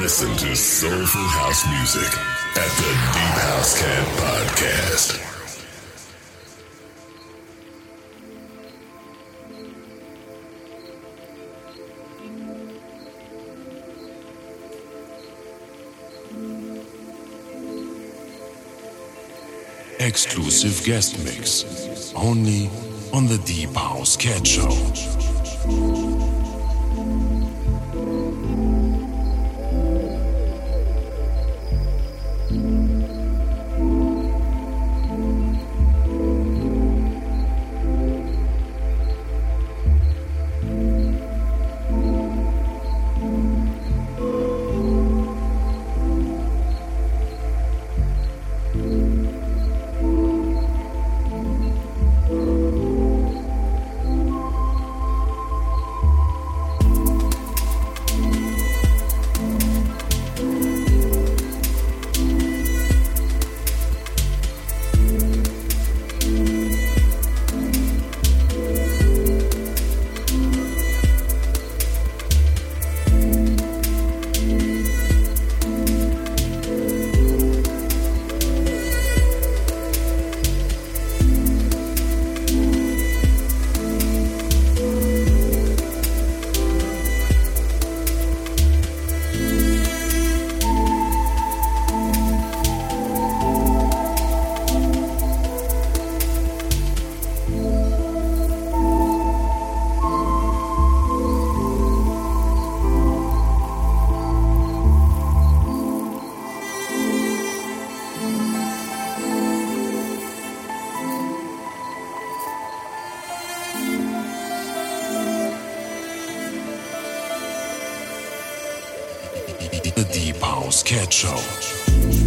Listen to soulful house music at the Deep House Cat Podcast. Exclusive guest mix. Only on the Deep House Cat Show. House Cat Show.